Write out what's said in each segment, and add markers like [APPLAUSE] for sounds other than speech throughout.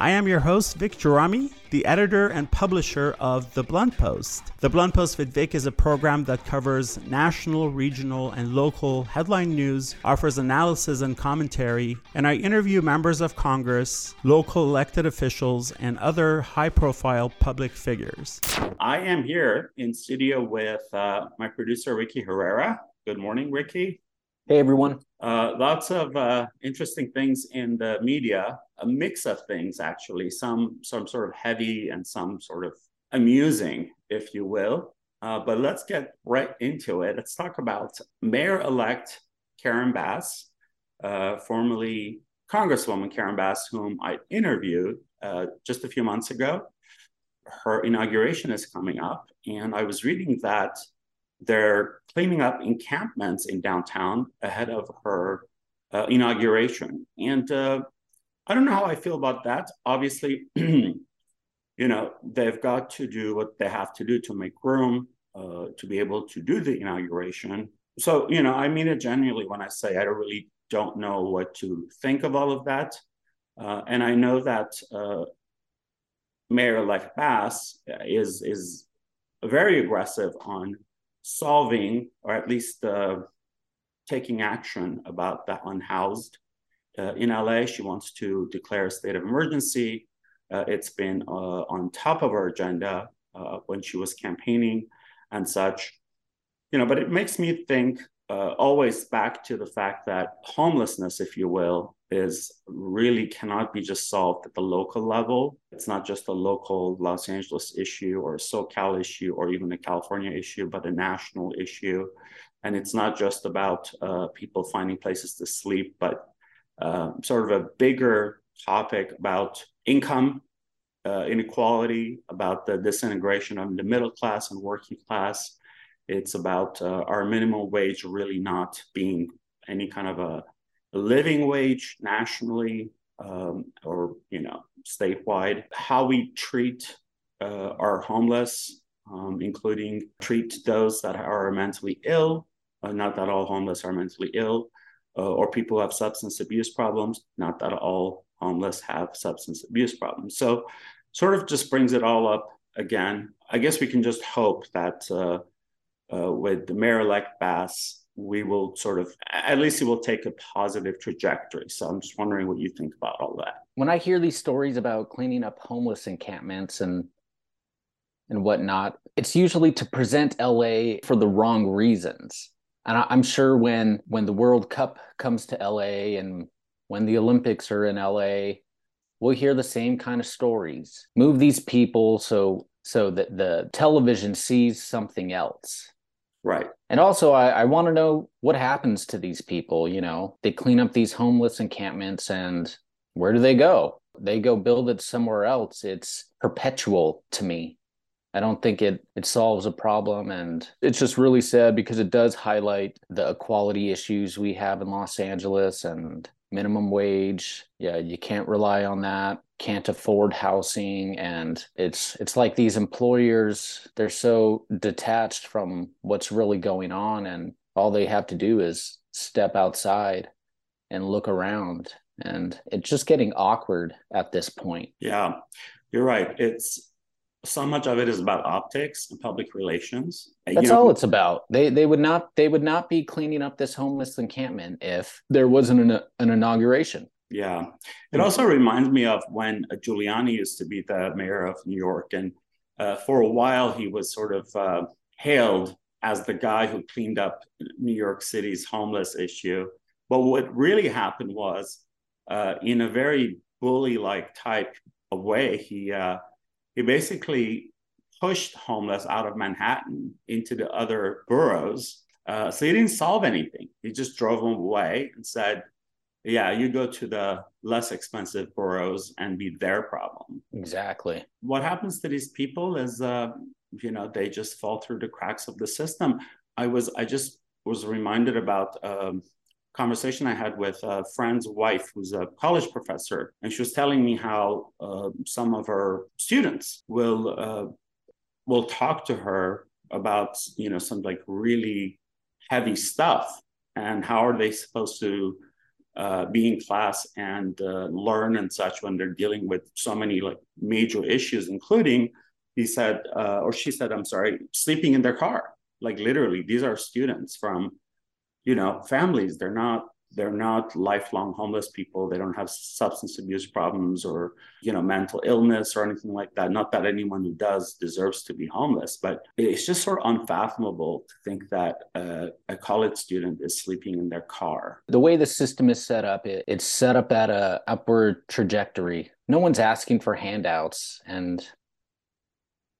I am your host, Vic Gerami, the editor and publisher of The Blunt Post. The Blunt Post with Vic is a program that covers national, regional, and local headline news, offers analysis and commentary, and I interview members of Congress, local elected officials, and other high profile public figures. I am here in studio with uh, my producer, Ricky Herrera. Good morning, Ricky. Hey, everyone. Uh, lots of uh, interesting things in the media, a mix of things actually, some some sort of heavy and some sort of amusing, if you will. Uh, but let's get right into it. Let's talk about Mayor-elect Karen Bass, uh, formerly Congresswoman Karen Bass, whom I interviewed uh, just a few months ago. Her inauguration is coming up, and I was reading that they're cleaning up encampments in downtown ahead of her uh, inauguration. And uh, I don't know how I feel about that. Obviously, [CLEARS THROAT] you know, they've got to do what they have to do to make room uh, to be able to do the inauguration. So, you know, I mean it genuinely when I say I really don't know what to think of all of that. Uh, and I know that uh, Mayor-elect Bass is is very aggressive on solving or at least uh, taking action about the unhoused. Uh, in LA, she wants to declare a state of emergency. Uh, it's been uh, on top of her agenda uh, when she was campaigning and such. You know, but it makes me think uh, always back to the fact that homelessness, if you will, is really cannot be just solved at the local level. It's not just a local Los Angeles issue or a SoCal issue or even a California issue, but a national issue. And it's not just about uh, people finding places to sleep, but uh, sort of a bigger topic about income uh, inequality, about the disintegration of the middle class and working class. It's about uh, our minimum wage really not being any kind of a living wage nationally um, or you know statewide how we treat uh, our homeless um, including treat those that are mentally ill uh, not that all homeless are mentally ill uh, or people who have substance abuse problems not that all homeless have substance abuse problems. So sort of just brings it all up again. I guess we can just hope that uh, uh, with the mayor-elect bass we will sort of at least it will take a positive trajectory. So I'm just wondering what you think about all that. When I hear these stories about cleaning up homeless encampments and and whatnot, it's usually to present LA for the wrong reasons. And I'm sure when when the World Cup comes to LA and when the Olympics are in LA, we'll hear the same kind of stories. Move these people so so that the television sees something else Right. And also, I, I want to know what happens to these people. You know, they clean up these homeless encampments, and where do they go? They go build it somewhere else. It's perpetual to me. I don't think it it solves a problem, and it's just really sad because it does highlight the equality issues we have in Los Angeles and minimum wage. Yeah, you can't rely on that can't afford housing and it's it's like these employers they're so detached from what's really going on and all they have to do is step outside and look around and it's just getting awkward at this point. Yeah you're right. It's so much of it is about optics and public relations. That's you know, all it's about. They they would not they would not be cleaning up this homeless encampment if there wasn't an, an inauguration yeah. It hmm. also reminds me of when Giuliani used to be the mayor of New York. And uh, for a while, he was sort of uh, hailed as the guy who cleaned up New York City's homeless issue. But what really happened was, uh, in a very bully like type of way, he, uh, he basically pushed homeless out of Manhattan into the other boroughs. Uh, so he didn't solve anything. He just drove them away and said, yeah, you go to the less expensive boroughs and be their problem. Exactly. What happens to these people is, uh, you know, they just fall through the cracks of the system. I was, I just was reminded about a conversation I had with a friend's wife, who's a college professor, and she was telling me how uh, some of her students will uh, will talk to her about you know some like really heavy stuff, and how are they supposed to uh, be in class and uh, learn and such when they're dealing with so many like major issues, including he said uh, or she said, I'm sorry, sleeping in their car. Like literally, these are students from you know families. They're not they're not lifelong homeless people. They don't have substance abuse problems or you know mental illness or anything like that. Not that anyone who does deserves to be homeless but it's just sort of unfathomable to think that uh, a college student is sleeping in their car. The way the system is set up it, it's set up at a upward trajectory. No one's asking for handouts and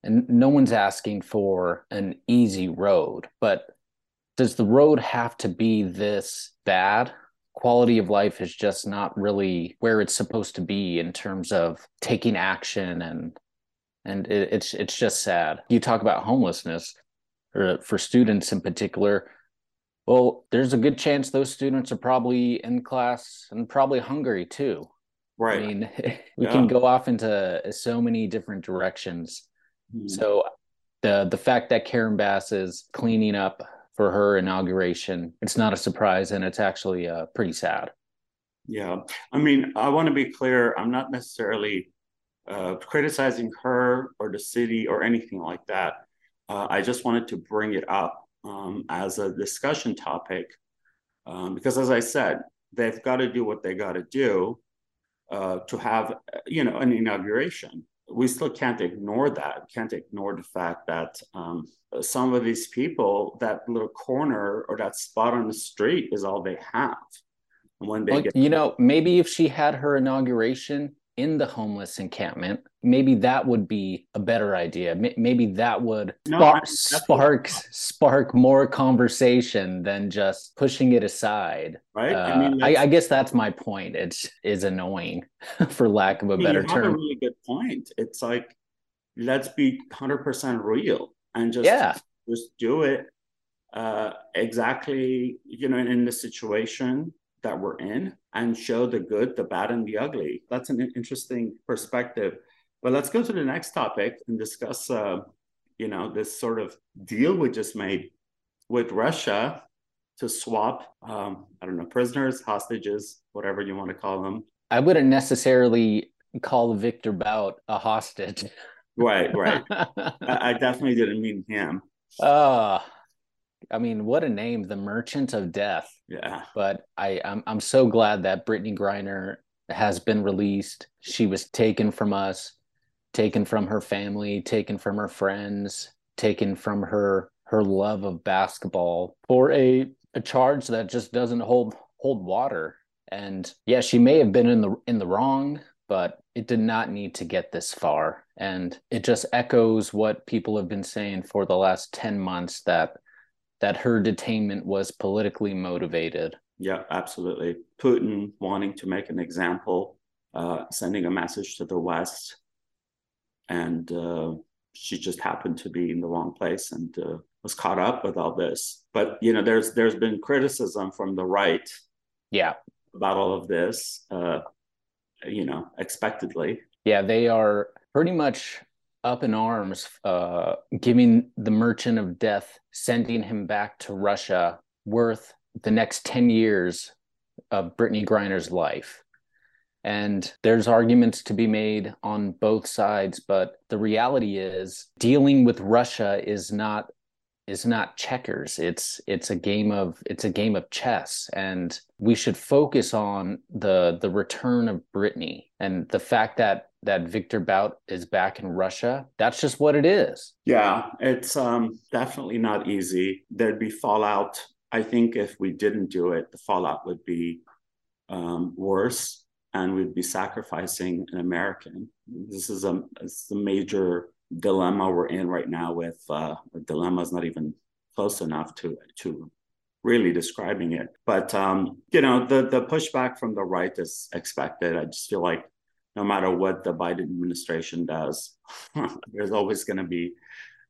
and no one's asking for an easy road but does the road have to be this bad? Quality of life is just not really where it's supposed to be in terms of taking action and and it, it's it's just sad. You talk about homelessness or for students in particular. Well, there's a good chance those students are probably in class and probably hungry too. Right. I mean, [LAUGHS] we yeah. can go off into so many different directions. Mm-hmm. So the the fact that Karen Bass is cleaning up for her inauguration. It's not a surprise, and it's actually uh, pretty sad. Yeah, I mean, I want to be clear. I'm not necessarily uh, criticizing her or the city or anything like that. Uh, I just wanted to bring it up um, as a discussion topic um, because, as I said, they've got to do what they got to do uh, to have, you know, an inauguration we still can't ignore that. Can't ignore the fact that um, some of these people, that little corner or that spot on the street, is all they have. And when they well, get, you know, maybe if she had her inauguration in the homeless encampment, maybe that would be a better idea. Maybe that would no, spark spark, spark more conversation than just pushing it aside. Right. Uh, I mean, I, I, guess that's my point. It's is annoying, [LAUGHS] for lack of a I mean, better you term. Have a really good point. It's like let's be hundred percent real and just yeah. just do it uh, exactly. You know, in the situation that we're in and show the good, the bad, and the ugly. That's an interesting perspective. But let's go to the next topic and discuss, uh, you know, this sort of deal we just made with Russia to swap, um, I don't know, prisoners, hostages, whatever you want to call them. I wouldn't necessarily call Victor Bout a hostage. Right, right. [LAUGHS] I, I, definitely didn't mean him. Uh I mean, what a name, the Merchant of Death. Yeah. But I, I'm I'm so glad that Brittney Griner has been released. She was taken from us, taken from her family, taken from her friends, taken from her her love of basketball for a a charge that just doesn't hold hold water. And yeah, she may have been in the in the wrong, but it did not need to get this far. And it just echoes what people have been saying for the last 10 months that that her detainment was politically motivated. Yeah, absolutely. Putin wanting to make an example, uh, sending a message to the West, and uh, she just happened to be in the wrong place and uh, was caught up with all this. But you know, there's there's been criticism from the right, yeah, about all of this. Uh, you know, expectedly. Yeah, they are pretty much up in arms, uh, giving the Merchant of Death, sending him back to Russia, worth the next 10 years of Brittney Griner's life. And there's arguments to be made on both sides, but the reality is dealing with Russia is not is not checkers. It's it's a game of it's a game of chess, and we should focus on the the return of Brittney and the fact that that Victor Bout is back in Russia. That's just what it is. Yeah, it's um, definitely not easy. There'd be fallout. I think if we didn't do it, the fallout would be um, worse, and we'd be sacrificing an American. This is a, a major dilemma we're in right now with uh, dilemma is not even close enough to to really describing it. But um, you know the the pushback from the right is expected. I just feel like no matter what the biden administration does [LAUGHS] there's always going to be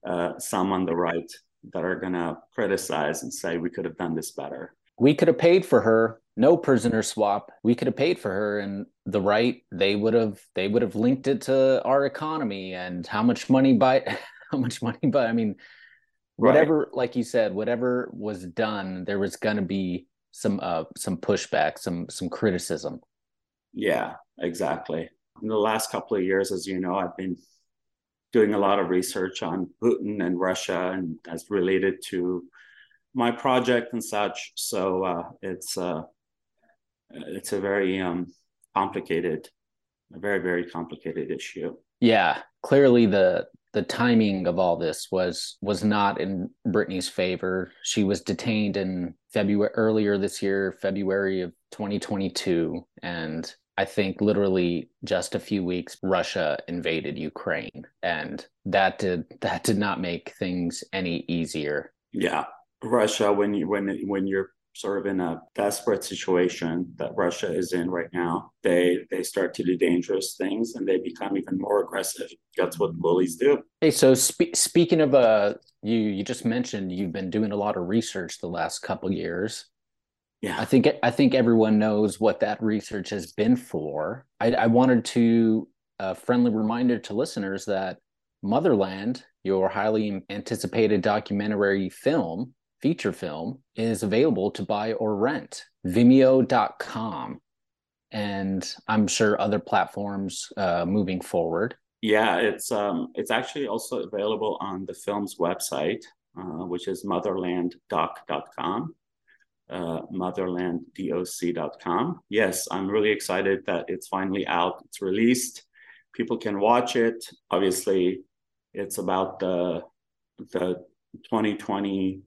uh, some on the right that are going to criticize and say we could have done this better. We could have paid for her no prisoner swap. We could have paid for her and the right they would have they would have linked it to our economy and how much money by [LAUGHS] how much money but i mean whatever like you said whatever was done there was going to be some uh some pushback some some criticism. Yeah exactly. In the last couple of years as you know i've been doing a lot of research on putin and russia and as related to my project and such. So uh it's uh it's a very um complicated a very very complicated issue. Yeah. Clearly the the timing of all this was was not in Brittney's favor. She was detained in February earlier this year, February of 2022, and I think literally just a few weeks Russia invaded Ukraine, and that did that did not make things any easier. Yeah, Russia when you when when you're sort of in a desperate situation that Russia is in right now, they they start to do dangerous things and they become even more aggressive. That's what bullies do. Hey, so spe- speaking of uh, you you just mentioned you've been doing a lot of research the last couple years. Yeah, I think I think everyone knows what that research has been for. I, I wanted to a friendly reminder to listeners that Motherland, your highly anticipated documentary film, feature film is available to buy or rent. Vimeo.com and i'm sure other platforms uh, moving forward. Yeah it's um it's actually also available on the film's website uh, which is motherlanddoc.com uh, motherlanddoc.com yes i'm really excited that it's finally out it's released. People can watch it. Obviously it's about the the 2020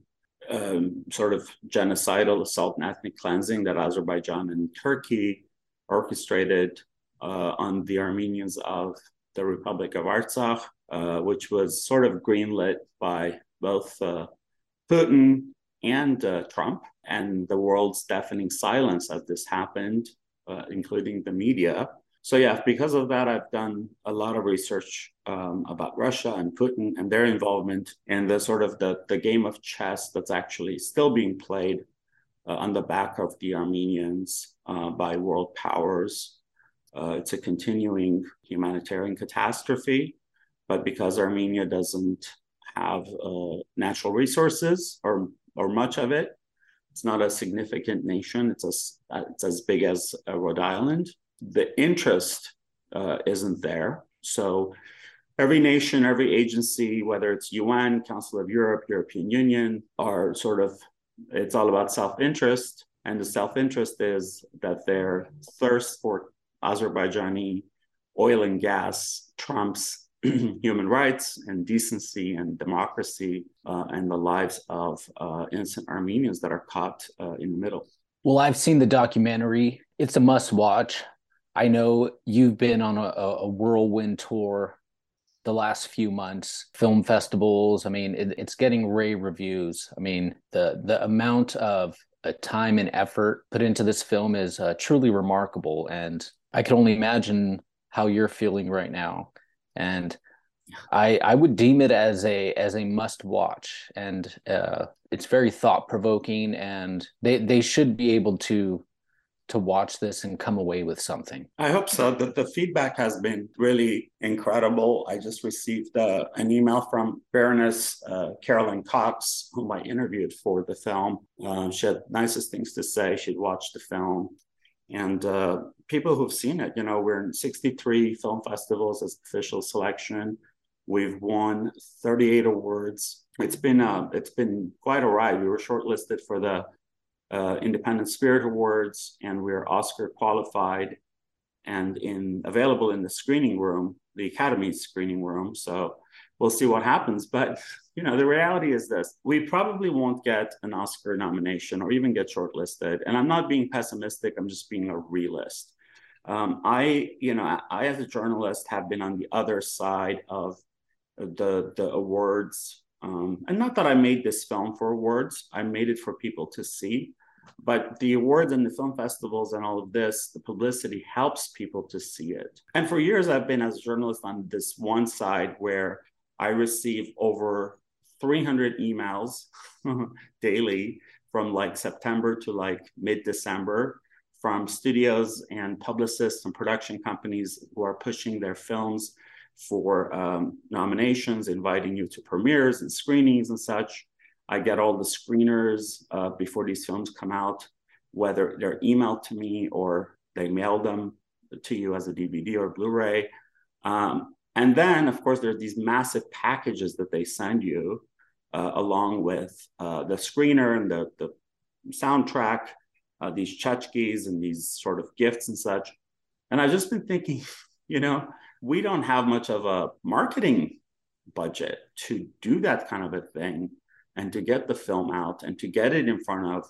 um, sort of genocidal assault and ethnic cleansing that Azerbaijan and Turkey orchestrated uh, on the Armenians of the Republic of Artsakh, uh, which was sort of greenlit by both uh, Putin and uh, Trump, and the world's deafening silence as this happened, uh, including the media, so yeah, because of that, I've done a lot of research um, about Russia and Putin and their involvement in the sort of the, the game of chess that's actually still being played uh, on the back of the Armenians uh, by world powers. Uh, it's a continuing humanitarian catastrophe, but because Armenia doesn't have uh, natural resources or or much of it, it's not a significant nation. It's as it's as big as Rhode Island the interest uh, isn't there. So every nation, every agency, whether it's UN, Council of Europe, European Union, are sort of, it's all about self interest. And the self interest is that their thirst for Azerbaijani oil and gas trumps [CLEARS THROAT] human rights and decency and democracy uh, and the lives of uh, innocent Armenians that are caught uh, in the middle. Well, I've seen the documentary. It's a must watch. I know you've been on a, a whirlwind tour the last few months, film festivals. I mean, it, it's getting rave reviews. I mean, the the amount of uh, time and effort put into this film is uh, truly remarkable, and I can only imagine how you're feeling right now. And I I would deem it as a as a must watch, and uh, it's very thought provoking, and they they should be able to to watch this and come away with something? I hope so. The, the feedback has been really incredible. I just received uh, an email from Baroness uh, Carolyn Cox, whom I interviewed for the film. Uh, she had nicest things to say. She'd watched the film. And uh, people who've seen it, you know, we're in 63 film festivals as official selection. We've won 38 awards. It's been uh, it's been quite a ride. We were shortlisted for the uh, Independent Spirit Awards, and we're Oscar qualified and in available in the screening room, the Academy screening room. So we'll see what happens. But you know, the reality is this: we probably won't get an Oscar nomination or even get shortlisted. And I'm not being pessimistic; I'm just being a realist. Um, I, you know, I as a journalist have been on the other side of the the awards. Um, and not that I made this film for awards; I made it for people to see. But the awards and the film festivals and all of this, the publicity helps people to see it. And for years, I've been as a journalist on this one side where I receive over 300 emails [LAUGHS] daily from like September to like mid December from studios and publicists and production companies who are pushing their films for um, nominations, inviting you to premieres and screenings and such. I get all the screeners uh, before these films come out, whether they're emailed to me or they mail them to you as a DVD or Blu-ray. Um, and then, of course, there's these massive packages that they send you uh, along with uh, the screener and the, the soundtrack, uh, these tchotchkes and these sort of gifts and such. And I've just been thinking, [LAUGHS] you know, we don't have much of a marketing budget to do that kind of a thing and to get the film out and to get it in front of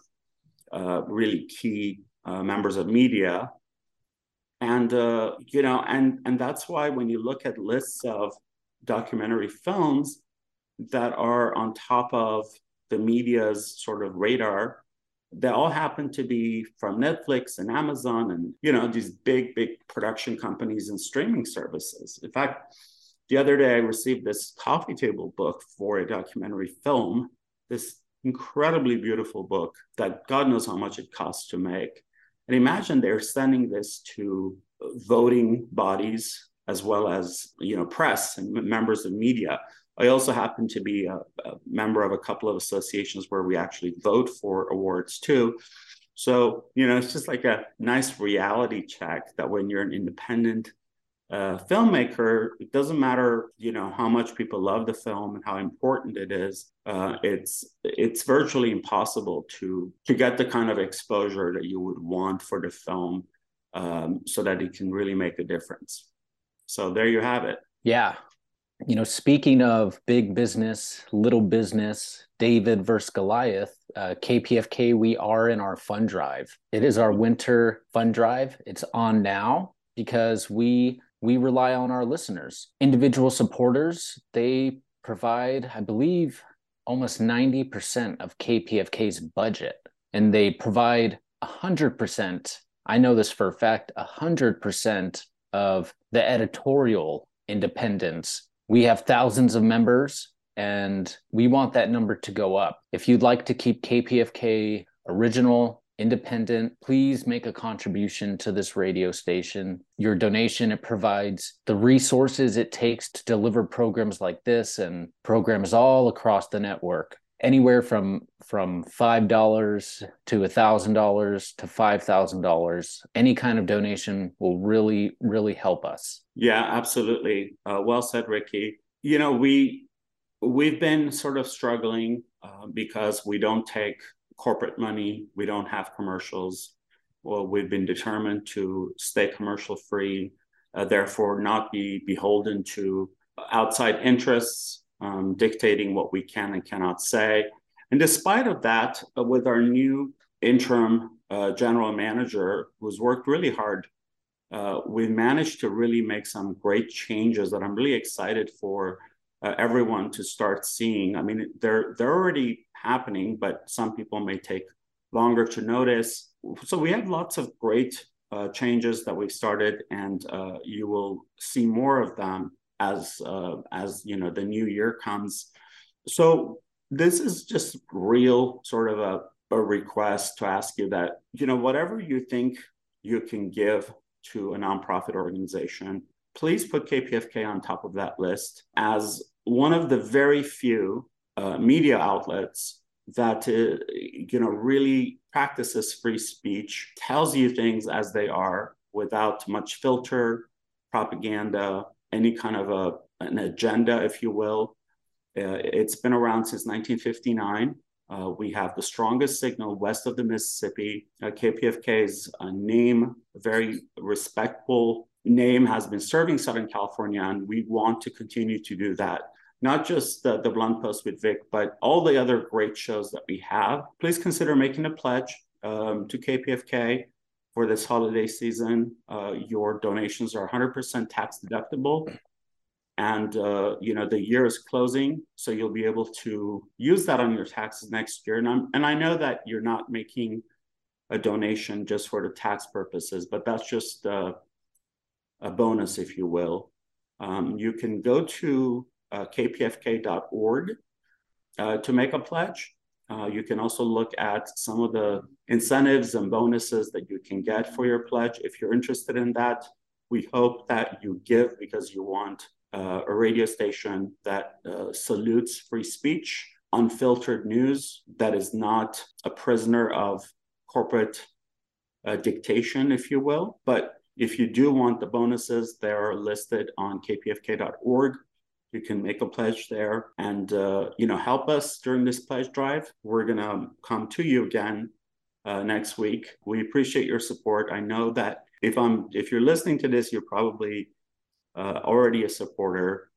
uh, really key uh, members of media. And uh, you know and and that's why when you look at lists of documentary films that are on top of the media's sort of radar they all happen to be from netflix and amazon and you know these big big production companies and streaming services in fact the other day i received this coffee table book for a documentary film this incredibly beautiful book that god knows how much it costs to make and imagine they're sending this to voting bodies as well as you know press and members of media. I also happen to be a, a, member of a couple of associations where we actually vote for awards too. So you know, it's just like a nice reality check that when you're an independent uh, filmmaker, it doesn't matter, you know, how much people love the film and how important it is. Uh, it's it's virtually impossible to to get the kind of exposure that you would want for the film, um, so that it can really make a difference. So there you have it. Yeah, you know, speaking of big business, little business, David versus Goliath, uh, KPFK, we are in our fund drive. It is our winter fund drive. It's on now because we we rely on our listeners. Individual supporters, they provide, I believe, almost 90% of KPFK's budget, and they provide 100%. I know this for a fact 100% of the editorial independence. We have thousands of members, and we want that number to go up. If you'd like to keep KPFK original, independent, please make a contribution to this radio station. Your donation it provides the resources it takes to deliver programs like this and programs all across the network. Anywhere from from five dollars to a thousand dollars to five thousand dollars, any kind of donation will really really help us. Yeah, absolutely. Uh, well said, Ricky. You know, we we've been sort of struggling uh, because we don't take corporate money. We don't have commercials. Well, we've been determined to stay commercial free, uh, therefore not be beholden to outside interests um, dictating what we can and cannot say. And despite of that, uh, with our new interim uh, general manager, who's worked really hard, uh, we managed to really make some great changes that I'm really excited for uh, everyone to start seeing. I mean, they're they're already happening, but some people may take longer to notice. So we have lots of great uh, changes that we've started, and uh, you will see more of them as uh, as you know the new year comes. So this is just real sort of a, a request to ask you that you know whatever you think you can give to a nonprofit organization, please put KPFK on top of that list as one of the very few uh, media outlets that uh, you know really practices free speech, tells you things as they are without much filter, propaganda, any kind of a an agenda, if you will. Uh, it's been around since 1959. Uh, we have the strongest signal west of the Mississippi. Uh, KPFK's name, very respectful name, has been serving Southern California, and we want to continue to do that not just the, the Blunt Post with Vic, but all the other great shows that we have. Please consider making a pledge um, to KPFK for this holiday season. Uh, your donations are 100% tax deductible. And uh, you know the year is closing, so you'll be able to use that on your taxes next year. And, I'm, and I know that you're not making a donation just for the tax purposes, but that's just a, a bonus, if you will. Um, you can go to uh, kpfk.org uh, to make a pledge. Uh, you can also look at some of the incentives and bonuses that you can get for your pledge. If you're interested in that, we hope that you give because you want uh, a radio station that uh, salutes free speech, unfiltered news that is not a prisoner of corporate uh, dictation, if you will. But if you do want the bonuses, they're listed on kpfk.org. You can make a pledge there and uh, you know help us during this pledge drive. We're gonna come to you again uh, next week. We appreciate your support. I know that if I'm if you're listening to this, you're probably uh, already a supporter,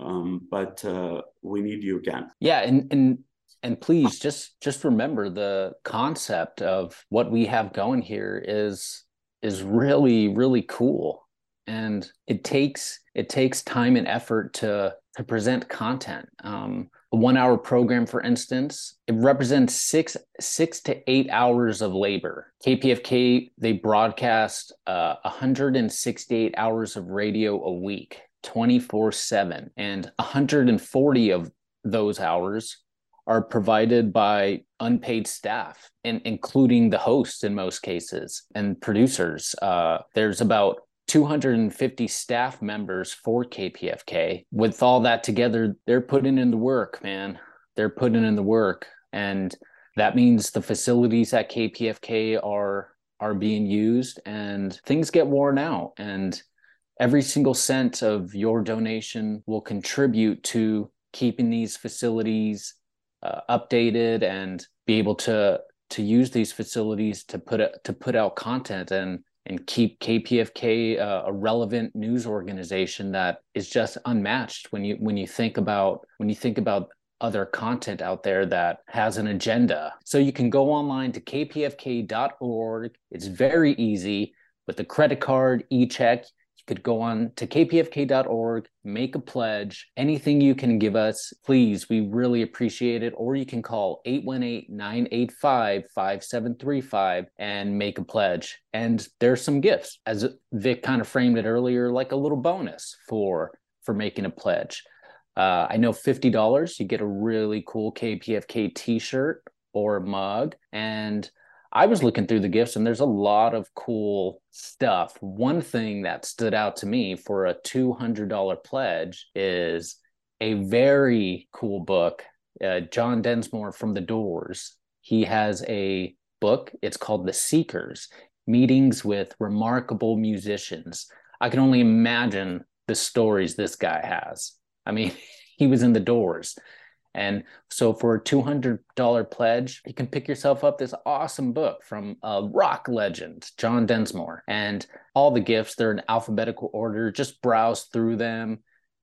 um, but uh, we need you again. Yeah, and and and please just just remember the concept of what we have going here is is really really cool and it takes it takes time and effort to to present content um, a one hour program for instance it represents six six to eight hours of labor kpfk they broadcast uh, 168 hours of radio a week 24 7 and 140 of those hours are provided by unpaid staff, and including the hosts in most cases and producers. Uh, there's about 250 staff members for KPFK. With all that together, they're putting in the work, man. They're putting in the work, and that means the facilities at KPFK are are being used, and things get worn out, and every single cent of your donation will contribute to keeping these facilities uh, updated and be able to to use these facilities to put it, to put out content and and keep KPFK uh, a relevant news organization that is just unmatched when you when you think about when you think about other content out there that has an agenda. So you can go online to kpfk.org. It's very easy with the credit card, e-check could go on to kpfk.org, make a pledge. Anything you can give us, please, we really appreciate it. Or you can call 818 985 5735 and make a pledge. And there's some gifts, as Vic kind of framed it earlier, like a little bonus for for making a pledge. Uh, I know $50, you get a really cool KPFK t shirt or mug. And I was looking through the gifts and there's a lot of cool stuff. One thing that stood out to me for a $200 pledge is a very cool book. Uh, John Densmore from The Doors. He has a book. It's called The Seekers Meetings with Remarkable Musicians. I can only imagine the stories this guy has. I mean, [LAUGHS] he was in The Doors. And so for a $200 pledge, you can pick yourself up this awesome book from a rock legend, John Densmore. And all the gifts, they're in alphabetical order. Just browse through them,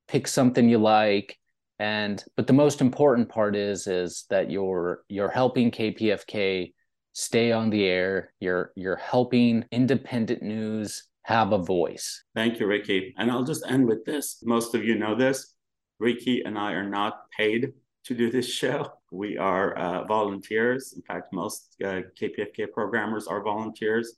pick something you like. And but the most important part is is that you're you're helping KPFK stay on the air. You're you're helping independent news have a voice. Thank you, Ricky. And I'll just end with this. Most of you know this. Ricky and I are not paid to do this show. [LAUGHS] We are uh, volunteers. In fact, most uh, KPFK programmers are volunteers.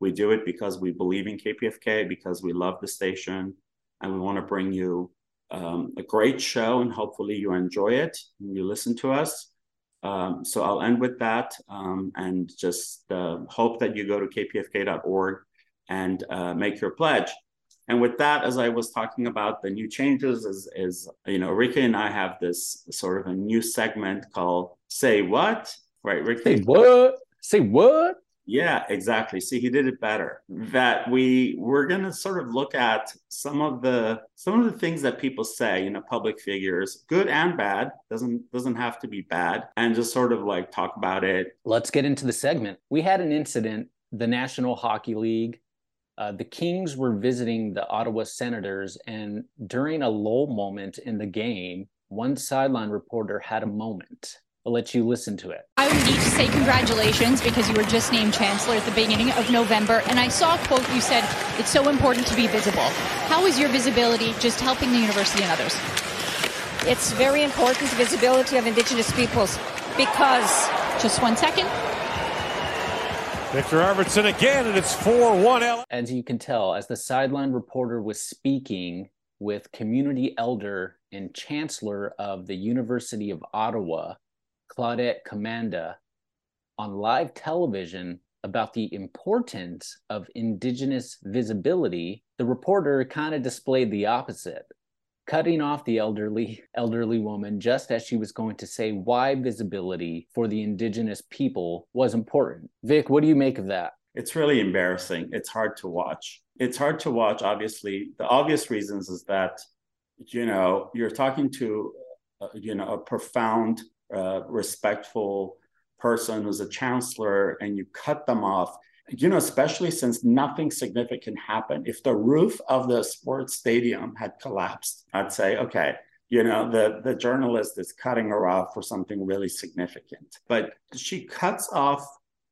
We do it because we believe in KPFK, because we love the station, and we want to bring you um, a great show, and hopefully you enjoy it and you listen to us. Um, so I'll end with that um, and just uh, hope that you go to kpfk.org and uh, make your pledge. And with that, as I was talking about the new changes, is, is you know, Ricky and I have this sort of a new segment called Say What? Right, Ricky? Say what? Say what? Yeah, exactly. See, he did it better. That we we're gonna sort of look at some of the some of the things that people say, you know, public figures, good and bad, doesn't doesn't have to be bad, and just sort of like talk about it. Let's get into the segment. We had an incident, the National Hockey League uh, the Kings were visiting the Ottawa Senators, and during a lull moment in the game, one sideline reporter had a moment. I'll let you listen to it. I would need to say congratulations because you were just named chancellor at the beginning of November, and I saw a quote you said, It's so important to be visible. How is your visibility just helping the university and others? It's very important, visibility of Indigenous peoples, because. Just one second. Viktor Arvidsson again, and it's 4 1 L. As you can tell, as the sideline reporter was speaking with community elder and chancellor of the University of Ottawa, Claudette Commanda on live television about the importance of indigenous visibility, the reporter kind of displayed the opposite, cutting off the elderly elderly woman just as she was going to say why visibility for the indigenous people was important. Vic, what do you make of that? It's really embarrassing. It's hard to watch. It's hard to watch obviously. The obvious reasons is that you know, you're talking to uh, you know, a profound uh, respectful person who's a chancellor and you cut them off you know especially since nothing significant happened if the roof of the sports stadium had collapsed i'd say okay you know the the journalist is cutting her off for something really significant but she cuts off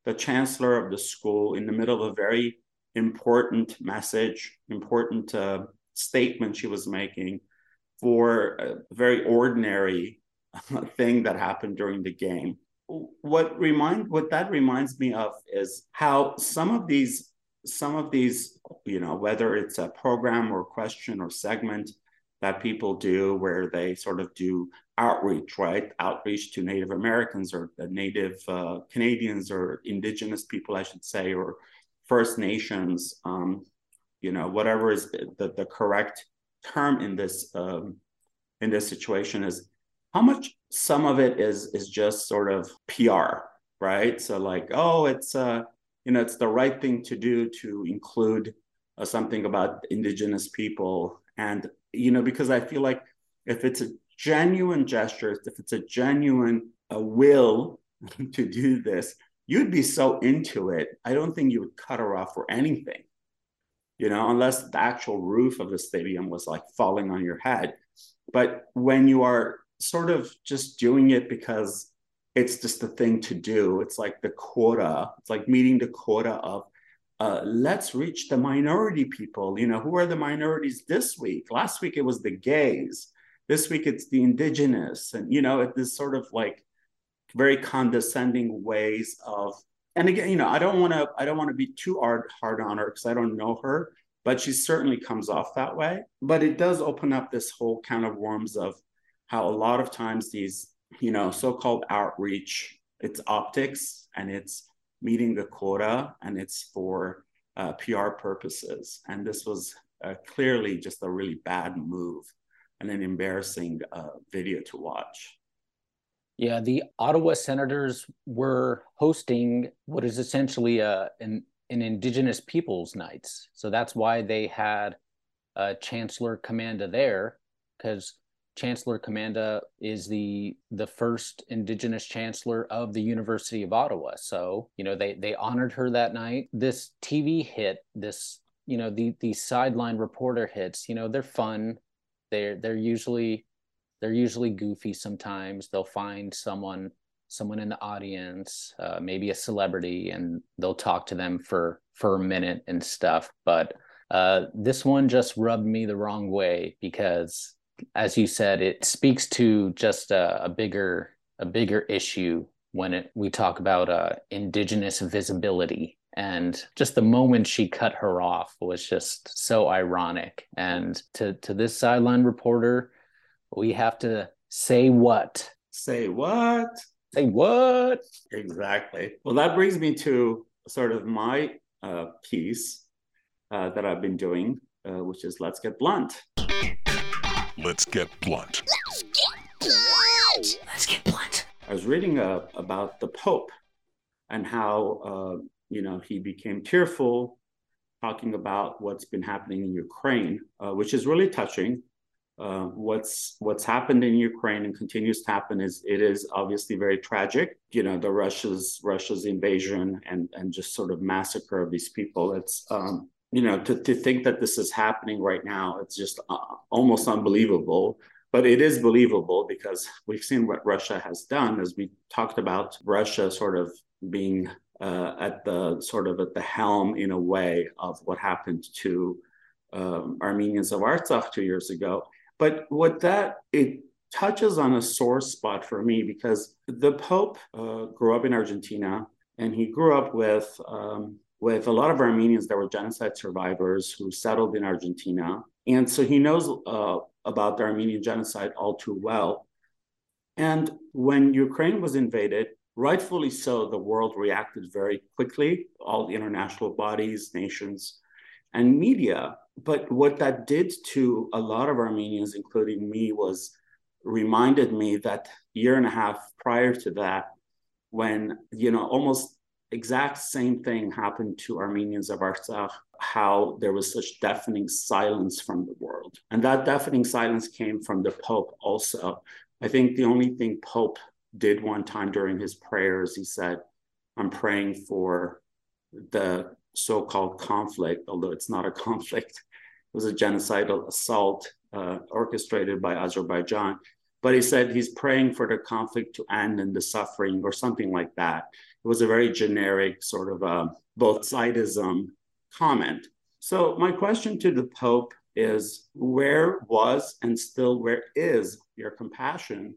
the chancellor of the school in the middle of a very important message important uh, statement she was making for a very ordinary [LAUGHS] thing that happened during the game. What remind what that reminds me of is how some of these some of these you know whether it's a program or question or segment that people do where they sort of do outreach right? Outreach to native americans or native uh, canadians or indigenous people i should say or first nations um, you know whatever is the, the correct term in this um, in this situation is how much some of it is is just sort of PR, right? So like, oh, it's uh, you know, it's the right thing to do to include uh, something about indigenous people, and you know, because I feel like if it's a genuine gesture, if it's a genuine uh, will [LAUGHS] to do this, you'd be so into it. I don't think you would cut her off for anything, you know, unless the actual roof of the stadium was like falling on your head. But when you are sort of just doing it because it's just the thing to do. It's like the quota. It's like meeting the quota of uh, let's reach the minority people. You know, who are the minorities this week? Last week it was the gays. This week it's the indigenous, and you know, it is this sort of like very condescending ways of. And again, you know, I don't want to. I don't want to be too hard hard on her because I don't know her, but she certainly comes off that way. But it does open up this whole kind of worms of how a lot of times these, you know, so-called outreach, it's optics and it's meeting the quota and it's for uh, PR purposes. And this was uh, clearly just a really bad move and an embarrassing uh, video to watch. Yeah, the Ottawa Senators were hosting what is essentially a, uh, an, an Indigenous Peoples Nights. So that's why they had uh, Chancellor Commanda there, because Chancellor Commanda is the the first Indigenous chancellor of the University of Ottawa. So you know they they honored her that night. This TV hit, this you know the the sideline reporter hits. You know they're fun. They're they're usually they're usually goofy. Sometimes they'll find someone someone in the audience, uh, maybe a celebrity, and they'll talk to them for for a minute and stuff. But uh, this one just rubbed me the wrong way because as you said, it speaks to just a, a bigger a bigger issue when it, we talk about uh, indigenous visibility. And just the moment she cut her off was just so ironic. And to to this sideline reporter we have to say what? Say what? Say what? Exactly. Well that brings me to sort of my uh, piece uh, that i've been doing uh, which is let's get blunt Let's get blunt. Let's get blunt. Let's get blunt. I was reading uh, about the Pope and how uh, you know he became tearful, talking about what's been happening in Ukraine, uh, which is really touching. Uh, what's what's happened in Ukraine and continues to happen is it is obviously very tragic. You know the Russia's Russia's invasion and and just sort of massacre of these people. It's um, you know, to, to think that this is happening right now, it's just uh, almost unbelievable. But it is believable because we've seen what Russia has done, as we talked about Russia sort of being uh, at the sort of at the helm in a way of what happened to um, Armenians of Artsakh two years ago. But what that it touches on a sore spot for me because the Pope uh, grew up in Argentina and he grew up with um, with a lot of Armenians that were genocide survivors who settled in Argentina. And so he knows uh, about the Armenian genocide all too well. And when Ukraine was invaded, rightfully so, the world reacted very quickly, all international bodies, nations, and media. But what that did to a lot of Armenians, including me, was reminded me that year and a half prior to that, when you know almost exact same thing happened to Armenians of Artsakh, how there was such deafening silence from the world. And that deafening silence came from the Pope also. I think the only thing Pope did one time during his prayers, he said, I'm praying for the so called conflict, although it's not a [LAUGHS] conflict. It was a genocidal assault uh, orchestrated by Azerbaijan. But he said he's praying for the conflict to end and the suffering or something like that. It was a very generic sort of uh, both sidism comment. So, my question to the Pope is where was and still where is your compassion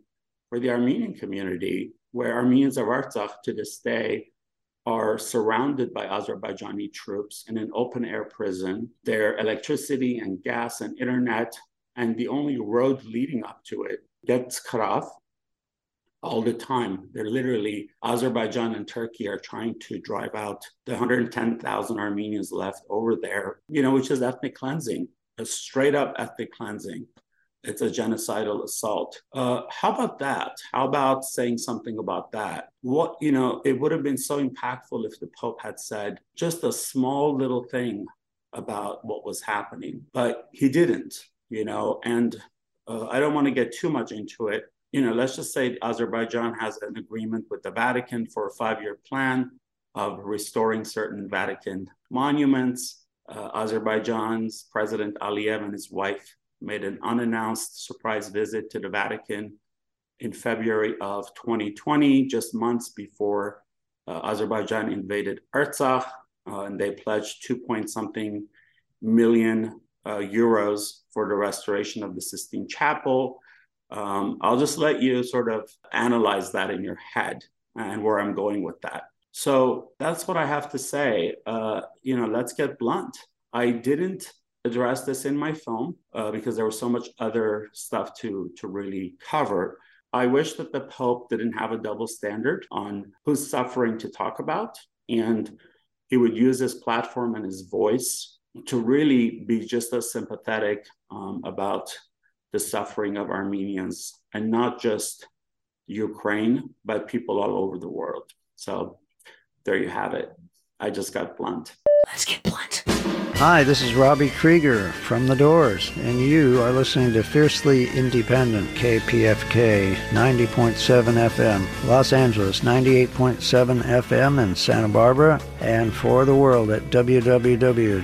for the Armenian community, where Armenians of Artsakh to this day are surrounded by Azerbaijani troops in an open air prison. Their electricity and gas and internet and the only road leading up to it gets cut off all the time. They're literally, Azerbaijan and Turkey are trying to drive out the 110,000 Armenians left over there, you know, which is ethnic cleansing, a straight up ethnic cleansing. It's a genocidal assault. Uh, how about that? How about saying something about that? What, you know, it would have been so impactful if the Pope had said just a small little thing about what was happening, but he didn't, you know, and uh, I don't want to get too much into it. You know, let's just say Azerbaijan has an agreement with the Vatican for a five year plan of restoring certain Vatican monuments. Uh, Azerbaijan's President Aliyev and his wife made an unannounced surprise visit to the Vatican in February of 2020, just months before uh, Azerbaijan invaded Artsakh, uh, and they pledged two point something million euros for the restoration of the Sistine Chapel. Um, I'll just let you sort of analyze that in your head and where I'm going with that. So that's what I have to say. Uh, you know, let's get blunt. I didn't address this in my film uh, because there was so much other stuff to to really cover. I wish that the Pope didn't have a double standard on who's suffering to talk about, and he would use his platform and his voice to really be just as sympathetic um, about the suffering of Armenians and not just Ukraine, but people all over the world. So there you have it. I just got blunt. Let's get blunt. Hi, this is Robbie Krieger from The Doors, and you are listening to Fiercely Independent KPFK 90.7 FM, Los Angeles 98.7 FM in Santa Barbara, and for the world at www.kpfk.org.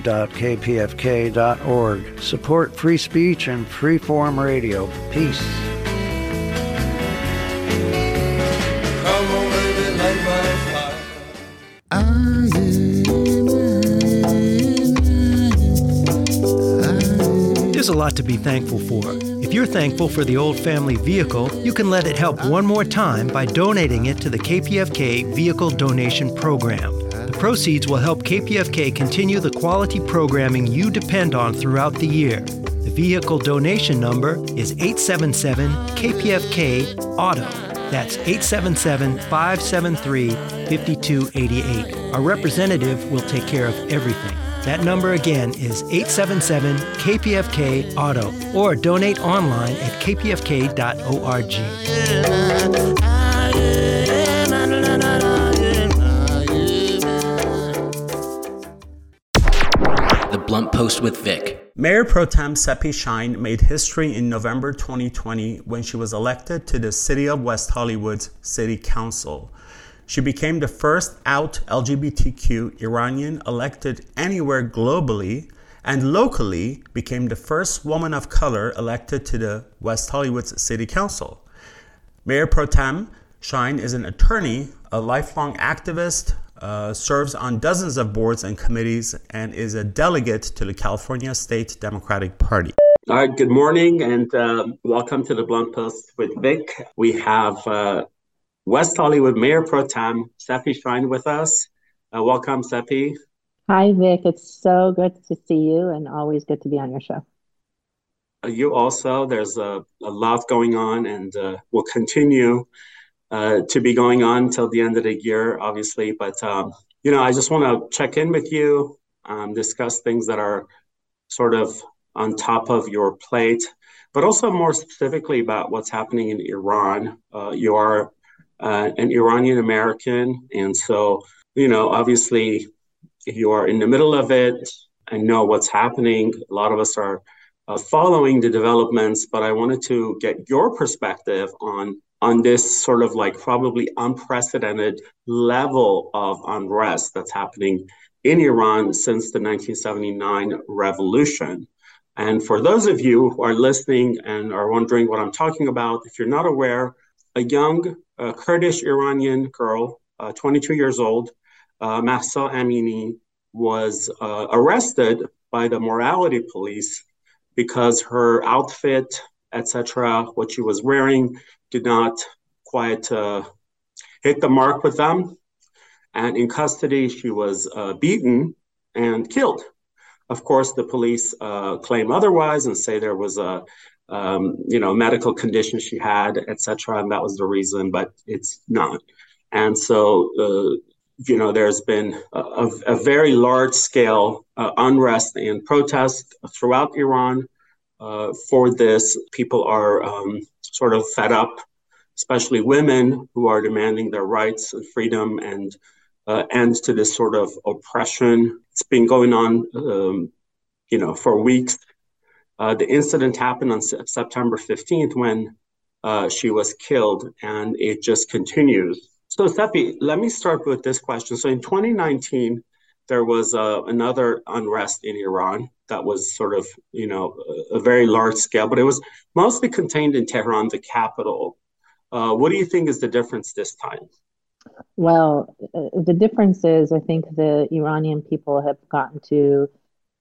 Support free speech and free form radio. Peace. A lot to be thankful for. If you're thankful for the old family vehicle, you can let it help one more time by donating it to the KPFK Vehicle Donation Program. The proceeds will help KPFK continue the quality programming you depend on throughout the year. The vehicle donation number is 877 KPFK Auto. That's 877 573 5288. Our representative will take care of everything. That number again is 877 KPFK Auto or donate online at kpfk.org. The Blunt Post with Vic. Mayor Pro Tem Sepi Shyne made history in November 2020 when she was elected to the City of West Hollywood's City Council. She became the first out LGBTQ Iranian elected anywhere globally and locally became the first woman of color elected to the West Hollywood's City Council. Mayor Pro Tem Shyne is an attorney, a lifelong activist, uh, serves on dozens of boards and committees, and is a delegate to the California State Democratic Party. All right, good morning and uh, welcome to the Blunt Post with Vic. We have uh, West Hollywood Mayor Pro Tem Sepi Shyne with us. Uh, welcome, Sepi. Hi, Vic. It's so good to see you and always good to be on your show. Uh, you also, there's a, a lot going on and uh, will continue uh, to be going on until the end of the year, obviously. But, um, you know, I just want to check in with you, um, discuss things that are sort of on top of your plate, but also more specifically about what's happening in Iran. Uh, you are uh, an Iranian American. And so, you know, obviously, you are in the middle of it and know what's happening. A lot of us are uh, following the developments, but I wanted to get your perspective on on this sort of like probably unprecedented level of unrest that's happening in Iran since the 1979 revolution. And for those of you who are listening and are wondering what I'm talking about, if you're not aware, a young uh, Kurdish Iranian girl, uh, 22 years old, uh, Mahsa Amini, was uh, arrested by the morality police because her outfit, etc., what she was wearing, did not quite uh, hit the mark with them. And in custody, she was uh, beaten and killed. Of course, the police uh, claim otherwise and say there was a, um, you know, medical condition she had, etc., and that was the reason, but it's not. And so uh, you know, there's been a, a very large scale uh, unrest and protest throughout Iran uh, for this. People are um, sort of fed up, especially women who are demanding their rights and freedom and uh, end to this sort of oppression. It's been going on, um, you know, for weeks. Uh, the incident happened on September 15th when uh, she was killed, and it just continues so, Sepi, let me start with this question. So, in 2019, there was uh, another unrest in Iran that was sort of, you know, a, a, very large scale, but it was mostly contained in Tehran, the capital. Uh, what do you think is the difference this time? Well, uh, the difference is I think the Iranian people have gotten to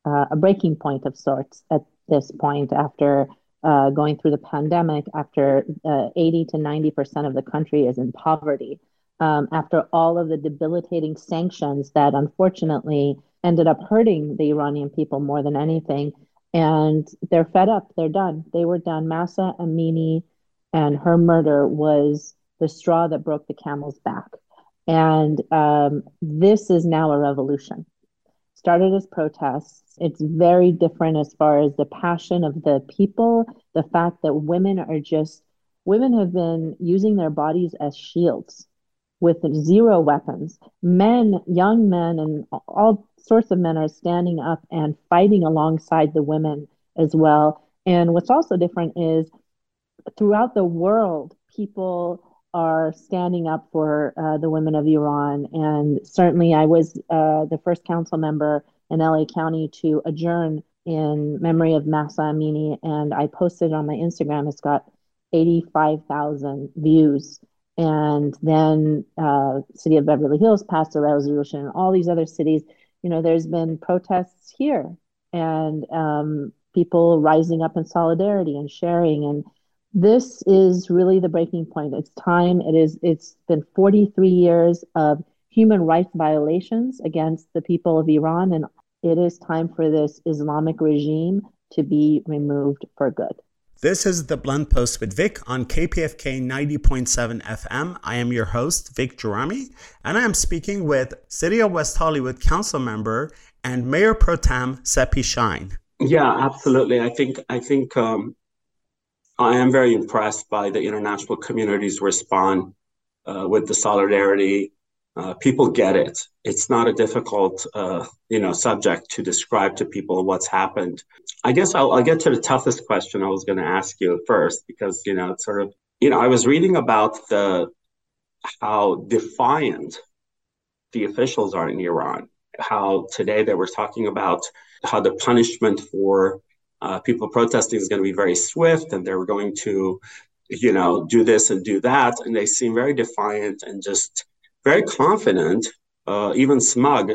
uh, a breaking point of sorts at this point after uh, going through the pandemic, after uh, 80 to 90% of the country is in poverty um, after all of the debilitating sanctions that unfortunately ended up hurting the Iranian people more than anything. And they're fed up. They're done. They were done. Mahsa Amini and her murder was the straw that broke the camel's back. And um, this is now a revolution. Started as protests. It's very different as far as the passion of the people, the fact that women are just, women have been using their bodies as shields with zero weapons. Men, young men, and all sorts of men are standing up and fighting alongside the women as well. And what's also different is throughout the world, people are standing up for uh, the women of Iran. And certainly, I was uh, the first council member in LA County to adjourn in memory of Mahsa Amini. And I posted on my Instagram, it's got 85,000 views and then uh, city of beverly hills passed a resolution and all these other cities. You know there's been protests here and um, people rising up in solidarity and sharing. And this is really the breaking point. It's time. It is it's been 43 years of human rights violations against the people of iran. And it is time for this islamic regime to be removed for good this is the Blunt Post with Vic on KPFK 90.7 FM. I am your host, Vic Gerami, and I am speaking with City of West Hollywood Council member and Mayor Pro Tem Sepi Shyne. Yeah, absolutely. I think I think um, I am very impressed by the international community's response uh, with the solidarity uh, people get it. It's not a difficult, uh, you know, subject to describe to people what's happened. I guess I'll, I'll get to the toughest question I was going to ask you first, because you know, it's sort of, you know, I was reading about the how defiant the officials are in Iran. How today they were talking about how the punishment for uh, people protesting is going to be very swift, and they're going to, you know, do this and do that, and they seem very defiant and just very confident, uh, even smug,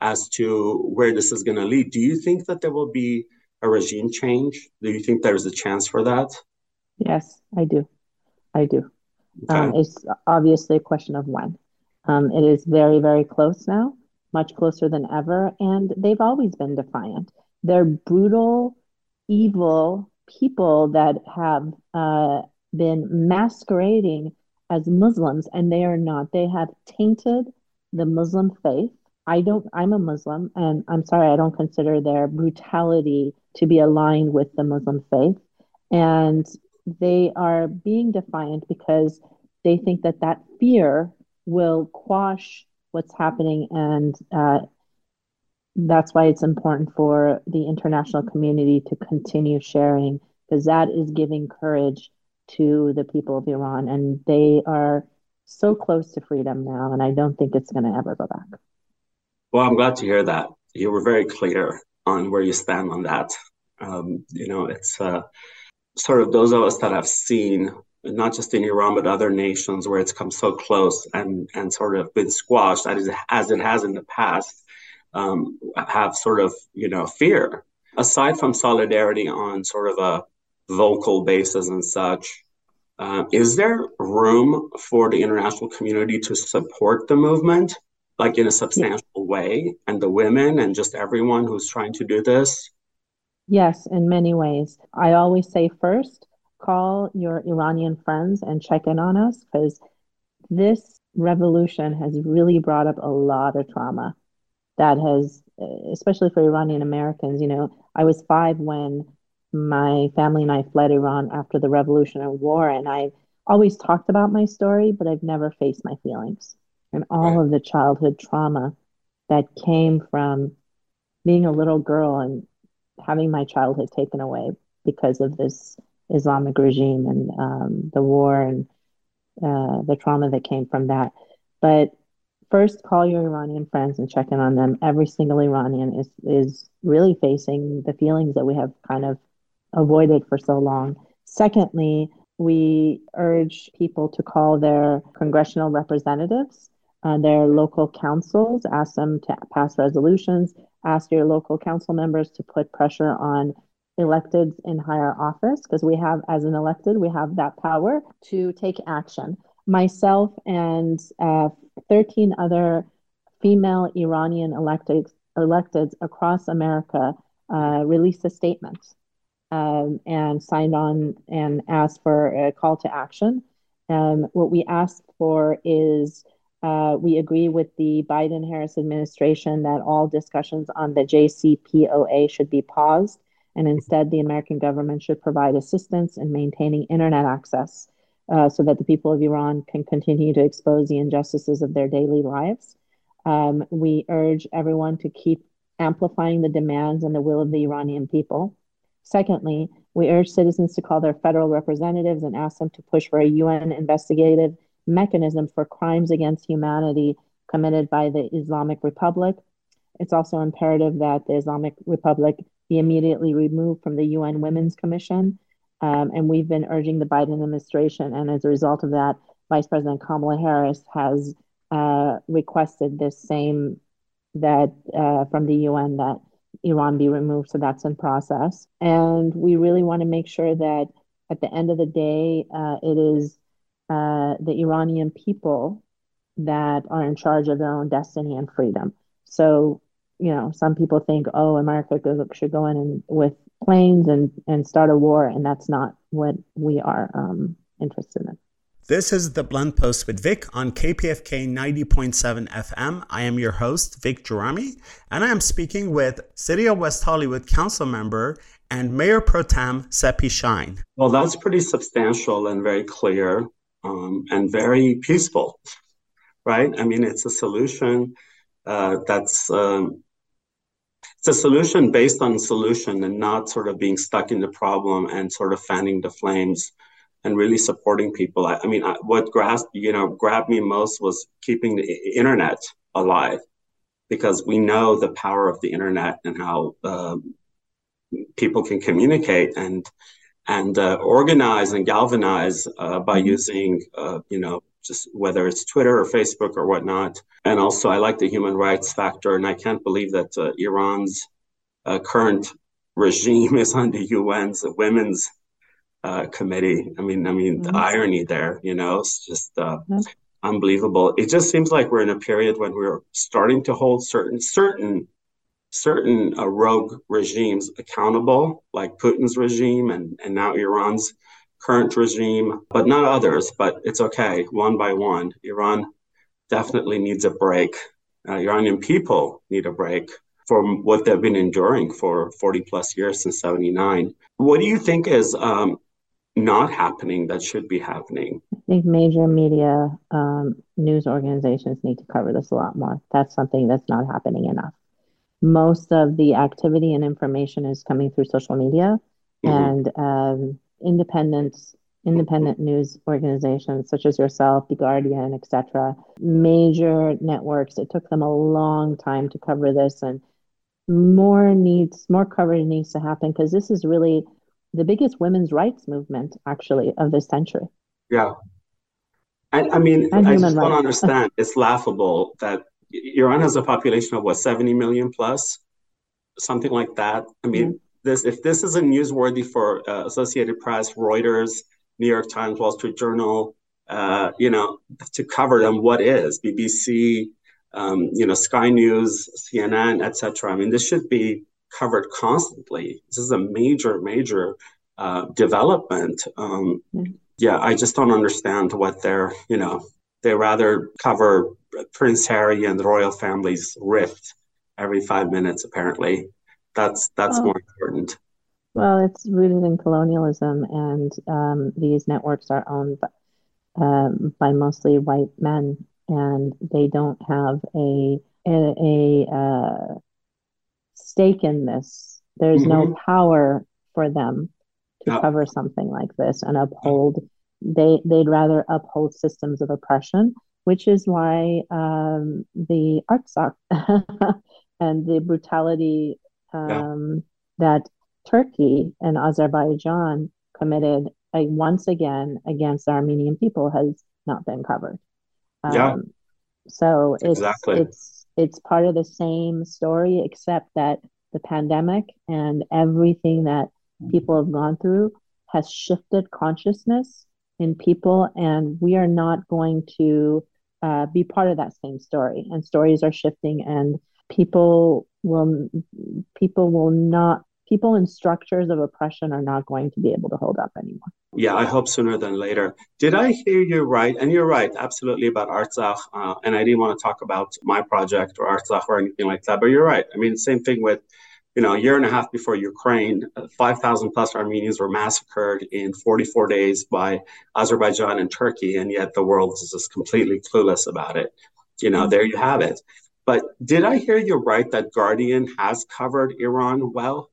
as to where this is going to lead. Do you think that there will be a regime change? Do you think there's a chance for that? Yes, I do. I do. Okay. Um, it's obviously a question of when. Um, it is very, very close now, much closer than ever. And they've always been defiant. They're brutal, evil people that have uh, been masquerading as Muslims, and they are not. They have tainted the Muslim faith. I don't, I'm a Muslim, and I'm sorry, I don't consider their brutality to be aligned with the Muslim faith. And they are being defiant because they think that that fear will quash what's happening. And uh, that's why it's important for the international community to continue sharing, because that is giving courage to the people of Iran. And they are so close to freedom now. And I don't think it's going to ever go back. Well, I'm glad to hear that. You were very clear on where you stand on that. Um, you know, it's uh, sort of those of us that have seen not just in Iran but other nations where it's come so close and and sort of been squashed as, as it has in the past um, have sort of you know fear aside from solidarity on sort of a vocal basis and such. Uh, is there room for the international community to support the movement like in a substantial way and the women and just everyone who's trying to do this? Yes in many ways. I always say first call your Iranian friends and check in on us because this revolution has really brought up a lot of trauma that has, especially for Iranian Americans. You know, I was five when my family and I fled Iran after the Revolutionary War, and I've always talked about my story, but I've never faced my feelings and all right. of the childhood trauma that came from being a little girl and having my childhood taken away because of this Islamic regime and um, the war and uh, the trauma that came from that. But first, call your Iranian friends and check in on them. Every single Iranian is is really facing the feelings that we have kind of avoided for so long. Secondly, we urge people to call their congressional representatives, uh, their local councils, ask them to pass resolutions, ask your local council members to put pressure on electeds in higher office because we have as an elected we have that power to take action myself and uh, 13 other female iranian elected electeds across america uh, released a statement um, and signed on and asked for a call to action um, what we asked for is uh, we agree with the Biden Harris administration that all discussions on the JCPOA should be paused and instead the American government should provide assistance in maintaining internet access uh, so that the people of Iran can continue to expose the injustices of their daily lives. Um, we urge everyone to keep amplifying the demands and the will of the Iranian people. Secondly, we urge citizens to call their federal representatives and ask them to push for a UN investigative mechanism for crimes against humanity committed by the Islamic Republic. It's also imperative that the Islamic Republic be immediately removed from the UN Women's Commission. Um, and we've been urging the Biden administration, and as a result of that, Vice President Kamala Harris has uh, requested this same that uh, from the UN that Iran be removed. So that's in process, and we really want to make sure that at the end of the day, uh, it is uh, the Iranian people that are in charge of their own destiny and freedom. So you know, some people think, oh, America should go in and with planes and and start a war, and that's not what we are um, interested in. This is the Blunt Post with Vic on KPFK 90.7 FM. I am your host, Vic Gerami, and I am speaking with City of West Hollywood Council member and Mayor Pro Tem Sepi Shyne. Well, that's pretty substantial and very clear um, and very peaceful, right? I mean, it's a solution uh, that's um, it's a solution based on solution and not sort of being stuck in the problem and sort of fanning the flames and really supporting people. I, I mean, I, what grasped, you know, grabbed me most was keeping the internet alive because we know the power of the internet and how uh, people can communicate and and uh, organize and galvanize uh, by mm-hmm. using, uh, you know, just whether it's Twitter or Facebook or whatnot. And also, I like the human rights factor, and I can't believe that uh, Iran's uh, current regime [LAUGHS] is on the UN's Women's uh, Committee. I mean, I mean, mm-hmm. the irony there, you know, it's just uh, mm-hmm. unbelievable. It just seems like we're in a period when we're starting to hold certain certain certain uh, rogue regimes accountable, like Putin's regime and, and now Iran's current regime, but not others. But it's okay, one by one. Iran definitely needs a break. Uh, Iranian people need a break from what they've been enduring for 40 plus years since 79. What do you think is um, not happening that should be happening? I think major media um, news organizations need to cover this a lot more. That's something that's not happening enough. Most of the activity and information is coming through social media, mm-hmm. and um, independent independent news organizations such as yourself, The Guardian, etc. Major networks. It took them a long time to cover this, and more needs more coverage needs to happen because this is really the biggest women's rights movement actually of this century. Yeah. I, I mean, and I just don't [LAUGHS] understand. it's laughable that Iran has a population of what, 70 million plus? Something like that. I mean, mm-hmm. this if this isn't newsworthy for uh, Associated Press, Reuters, New York Times, Wall Street Journal, uh, you know, to cover them, what is BBC, um, you know, Sky News, CNN, etc. I mean, this should be covered constantly. This is a major, major uh, development. Um, mm-hmm. Yeah, I just don't understand what they're, you know, they rather cover Prince Harry and the royal family's rift every five minutes. Apparently, that's that's more important. Well, it's rooted in colonialism, and um, these networks are owned by, um, by mostly white men, and they don't have a a, a uh, stake in this. There's mm-hmm. no power for them to cover something like this and uphold. They they'd rather uphold systems of oppression, which is why um, the Artsakh [LAUGHS] and the brutality um, yeah. that Turkey and Azerbaijan committed uh, once again against the Armenian people has not been covered. Um, yeah. So it's exactly. it's it's part of the same story, except that the pandemic and everything that people have gone through has shifted consciousness in people, and we are not going to uh, be part of that same story. And stories are shifting, and people will people will not people in structures of oppression are not going to be able to hold up anymore. Yeah, I hope sooner than later. Did I hear you right? And you're right, absolutely about Artsakh. Uh, and I didn't want to talk about my project or Artsakh or anything like that, but you're right. I mean, same thing with, you know, a year and a half before Ukraine, uh, 5,000 plus Armenians were massacred in 44 days by Azerbaijan and Turkey, and yet the world is just completely clueless about it. You know, there you have it. But did I hear you right that Guardian has covered Iran well?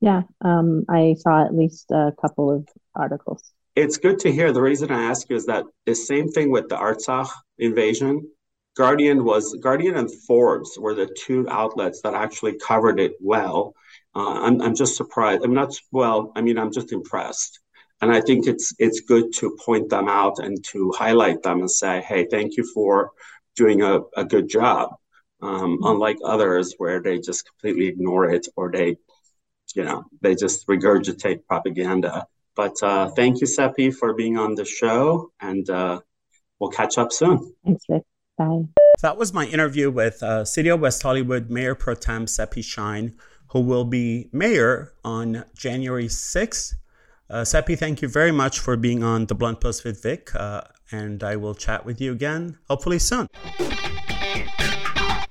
Yeah, um, I saw at least a couple of articles. It's good to hear. The reason I ask you is that the same thing with the Artsakh invasion. Guardian was Guardian and Forbes were the two outlets that actually covered it well. Uh, I'm I'm just surprised. I'm not well. I mean, I'm just impressed, and I think it's it's good to point them out and to highlight them and say, hey, thank you for doing a, a good job. Um, unlike others where they just completely ignore it or they you know, they just regurgitate propaganda. But uh, thank you, Sepi, for being on the show, and uh, we'll catch up soon. Thanks, Rick. Bye. That was my interview with uh, City of West Hollywood Mayor Pro Tem Sepi Shyne, who will be mayor on January 6th. Uh, Sepi, thank you very much for being on the Blunt Post with Vic, uh, and I will chat with you again, hopefully soon.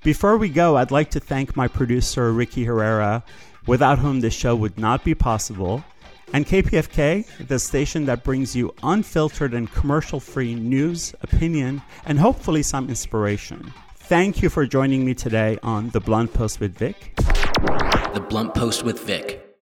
Before we go, I'd like to thank my producer, Ricky Herrera without whom this show would not be possible, and KPFK, the station that brings you unfiltered and commercial free news, opinion, and hopefully some inspiration. Thank you for joining me today on The Blunt Post with Vic. The Blunt Post with Vic.